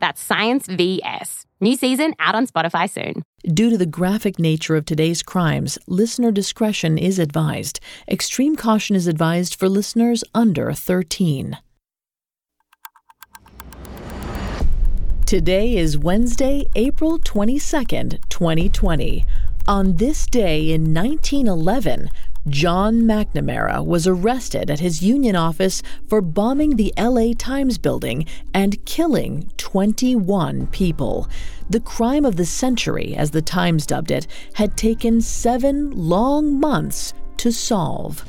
That's Science VS. New season out on Spotify soon. Due to the graphic nature of today's crimes, listener discretion is advised. Extreme caution is advised for listeners under 13. Today is Wednesday, April 22nd, 2020. On this day in 1911, John McNamara was arrested at his union office for bombing the LA Times building and killing 21 people. The crime of the century, as the Times dubbed it, had taken seven long months to solve.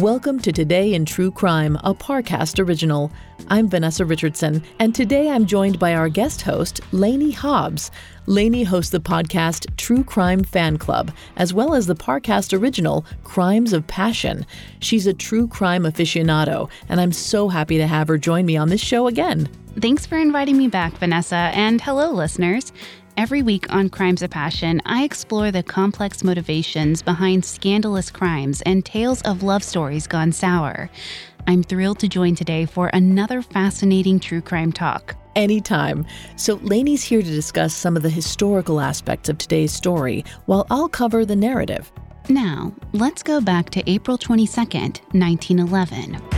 Welcome to Today in True Crime, a Parcast original. I'm Vanessa Richardson, and today I'm joined by our guest host, Lanie Hobbs. Lanie hosts the podcast True Crime Fan Club, as well as the Parcast original Crimes of Passion. She's a true crime aficionado, and I'm so happy to have her join me on this show again. Thanks for inviting me back, Vanessa, and hello, listeners. Every week on Crimes of Passion, I explore the complex motivations behind scandalous crimes and tales of love stories gone sour. I'm thrilled to join today for another fascinating true crime talk. Anytime. So, Lanie's here to discuss some of the historical aspects of today's story, while I'll cover the narrative. Now, let's go back to April 22nd, 1911.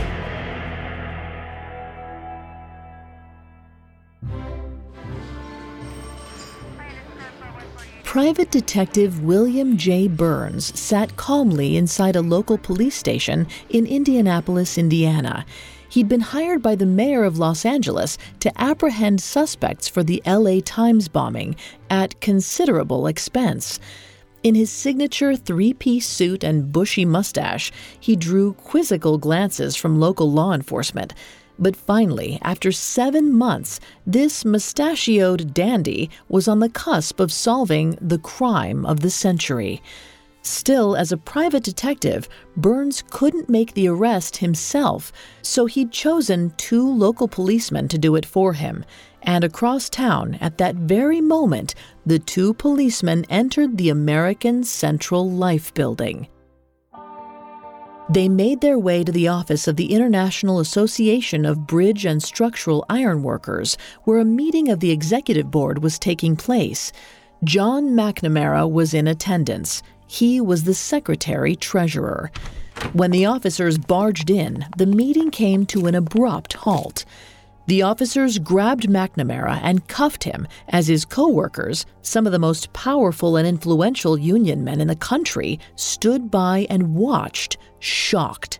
Private Detective William J. Burns sat calmly inside a local police station in Indianapolis, Indiana. He'd been hired by the mayor of Los Angeles to apprehend suspects for the LA Times bombing at considerable expense. In his signature three piece suit and bushy mustache, he drew quizzical glances from local law enforcement. But finally, after seven months, this mustachioed dandy was on the cusp of solving the crime of the century. Still, as a private detective, Burns couldn't make the arrest himself, so he'd chosen two local policemen to do it for him. And across town, at that very moment, the two policemen entered the American Central Life Building. They made their way to the office of the International Association of Bridge and Structural Ironworkers, where a meeting of the executive board was taking place. John McNamara was in attendance. He was the secretary treasurer. When the officers barged in, the meeting came to an abrupt halt. The officers grabbed McNamara and cuffed him as his co-workers, some of the most powerful and influential union men in the country, stood by and watched, shocked.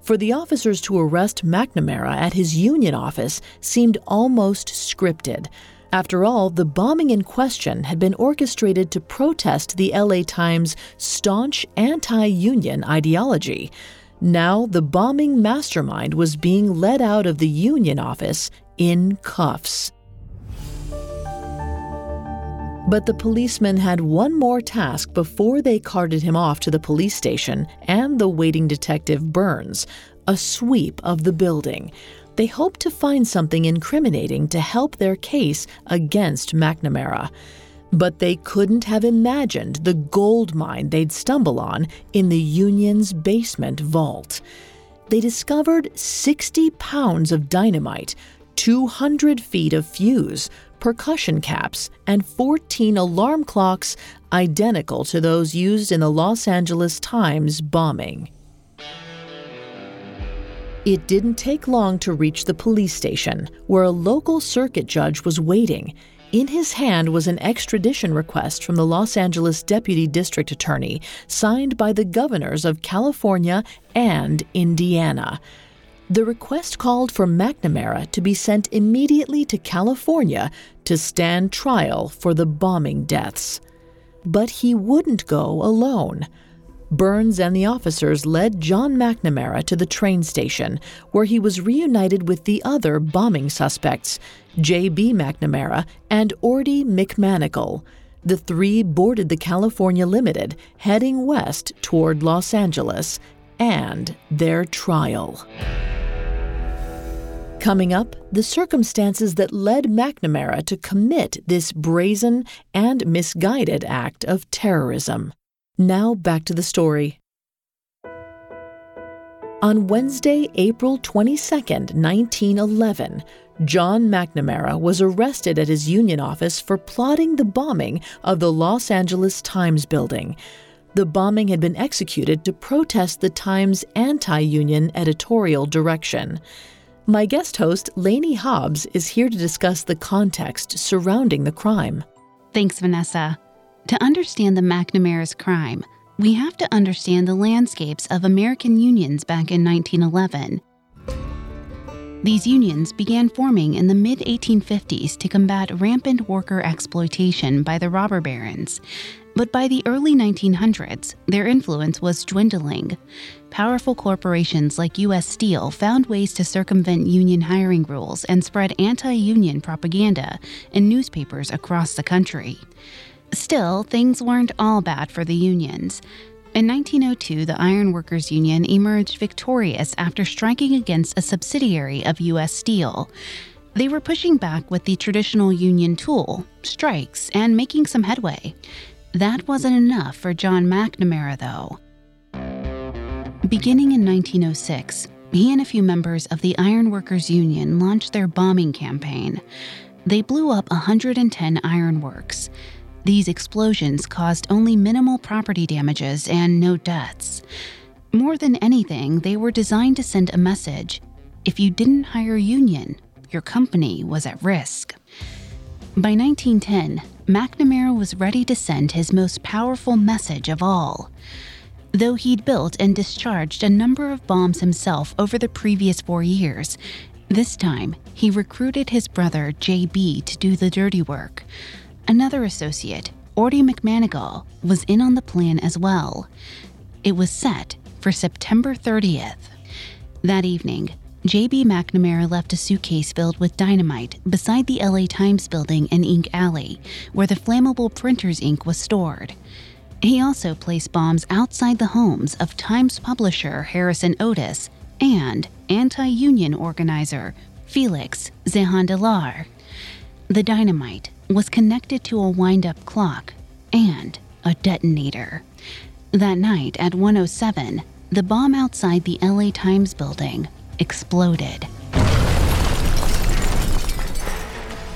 For the officers to arrest McNamara at his union office seemed almost scripted. After all, the bombing in question had been orchestrated to protest the LA Times' staunch anti union ideology. Now, the bombing mastermind was being led out of the union office in cuffs. But the policemen had one more task before they carted him off to the police station and the waiting detective Burns a sweep of the building. They hoped to find something incriminating to help their case against McNamara but they couldn't have imagined the gold mine they'd stumble on in the Union's basement vault. They discovered 60 pounds of dynamite, 200 feet of fuse, percussion caps, and 14 alarm clocks identical to those used in the Los Angeles Times bombing. It didn't take long to reach the police station, where a local circuit judge was waiting. In his hand was an extradition request from the Los Angeles Deputy District Attorney, signed by the governors of California and Indiana. The request called for McNamara to be sent immediately to California to stand trial for the bombing deaths. But he wouldn't go alone. Burns and the officers led John McNamara to the train station, where he was reunited with the other bombing suspects, J.B. McNamara and Ortie McManigal. The three boarded the California Limited, heading west toward Los Angeles, and their trial. Coming up, the circumstances that led McNamara to commit this brazen and misguided act of terrorism. Now back to the story. On Wednesday, April 22, 1911, John McNamara was arrested at his union office for plotting the bombing of the Los Angeles Times building. The bombing had been executed to protest the Times anti union editorial direction. My guest host, Lanie Hobbs, is here to discuss the context surrounding the crime. Thanks, Vanessa. To understand the McNamara's crime, we have to understand the landscapes of American unions back in 1911. These unions began forming in the mid 1850s to combat rampant worker exploitation by the robber barons. But by the early 1900s, their influence was dwindling. Powerful corporations like U.S. Steel found ways to circumvent union hiring rules and spread anti union propaganda in newspapers across the country. Still, things weren't all bad for the unions. In 1902, the Iron Workers Union emerged victorious after striking against a subsidiary of U.S. Steel. They were pushing back with the traditional union tool, strikes, and making some headway. That wasn't enough for John McNamara, though. Beginning in 1906, he and a few members of the Iron Workers Union launched their bombing campaign. They blew up 110 ironworks. These explosions caused only minimal property damages and no deaths. More than anything, they were designed to send a message if you didn't hire a union, your company was at risk. By 1910, McNamara was ready to send his most powerful message of all. Though he'd built and discharged a number of bombs himself over the previous four years, this time he recruited his brother J.B. to do the dirty work. Another associate, Ortie McManigal, was in on the plan as well. It was set for September 30th. That evening, J.B. McNamara left a suitcase filled with dynamite beside the LA Times building in Ink Alley, where the flammable printer's ink was stored. He also placed bombs outside the homes of Times publisher Harrison Otis and anti union organizer Felix Zeehandelaar. The dynamite was connected to a wind up clock and a detonator. That night at 107, the bomb outside the LA Times building exploded.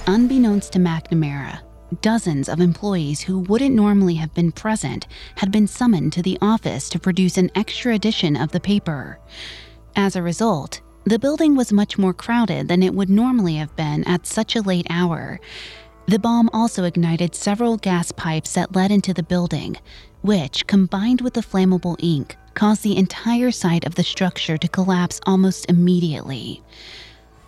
Unbeknownst to McNamara, dozens of employees who wouldn't normally have been present had been summoned to the office to produce an extra edition of the paper. As a result, the building was much more crowded than it would normally have been at such a late hour, the bomb also ignited several gas pipes that led into the building, which, combined with the flammable ink, caused the entire side of the structure to collapse almost immediately.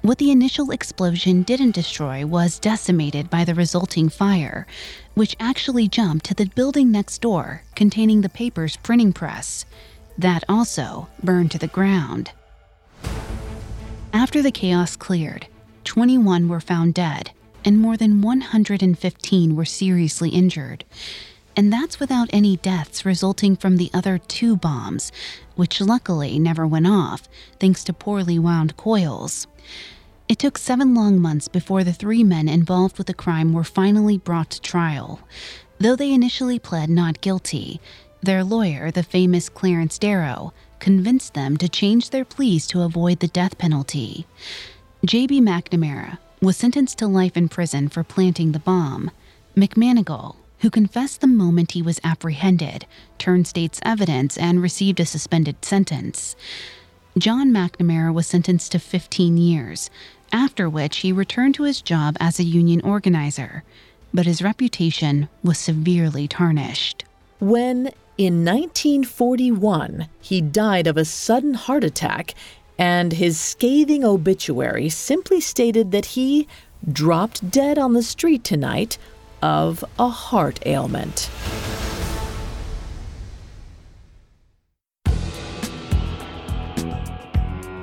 What the initial explosion didn't destroy was decimated by the resulting fire, which actually jumped to the building next door containing the paper's printing press. That also burned to the ground. After the chaos cleared, 21 were found dead and more than 115 were seriously injured. And that's without any deaths resulting from the other two bombs, which luckily never went off thanks to poorly wound coils. It took seven long months before the three men involved with the crime were finally brought to trial. Though they initially pled not guilty, their lawyer, the famous Clarence Darrow, convinced them to change their pleas to avoid the death penalty. J.B. McNamara, was sentenced to life in prison for planting the bomb. McManigal, who confessed the moment he was apprehended, turned state's evidence and received a suspended sentence. John McNamara was sentenced to 15 years, after which he returned to his job as a union organizer, but his reputation was severely tarnished. When, in 1941, he died of a sudden heart attack, and his scathing obituary simply stated that he dropped dead on the street tonight of a heart ailment.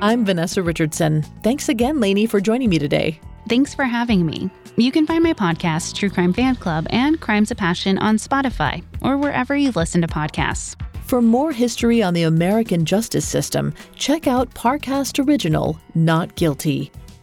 I'm Vanessa Richardson. Thanks again, Lanie, for joining me today. Thanks for having me. You can find my podcast, True Crime Fan Club, and Crimes of Passion on Spotify or wherever you listen to podcasts. For more history on the American justice system, check out Parcast Original Not Guilty.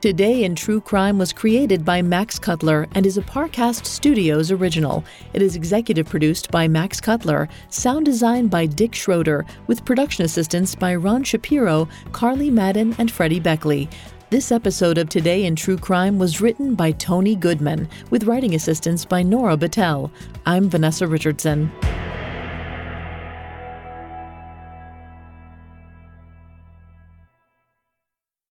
Today in True Crime was created by Max Cutler and is a Parcast Studios original. It is executive produced by Max Cutler, sound designed by Dick Schroeder, with production assistance by Ron Shapiro, Carly Madden, and Freddie Beckley. This episode of Today in True Crime was written by Tony Goodman, with writing assistance by Nora Battelle. I'm Vanessa Richardson.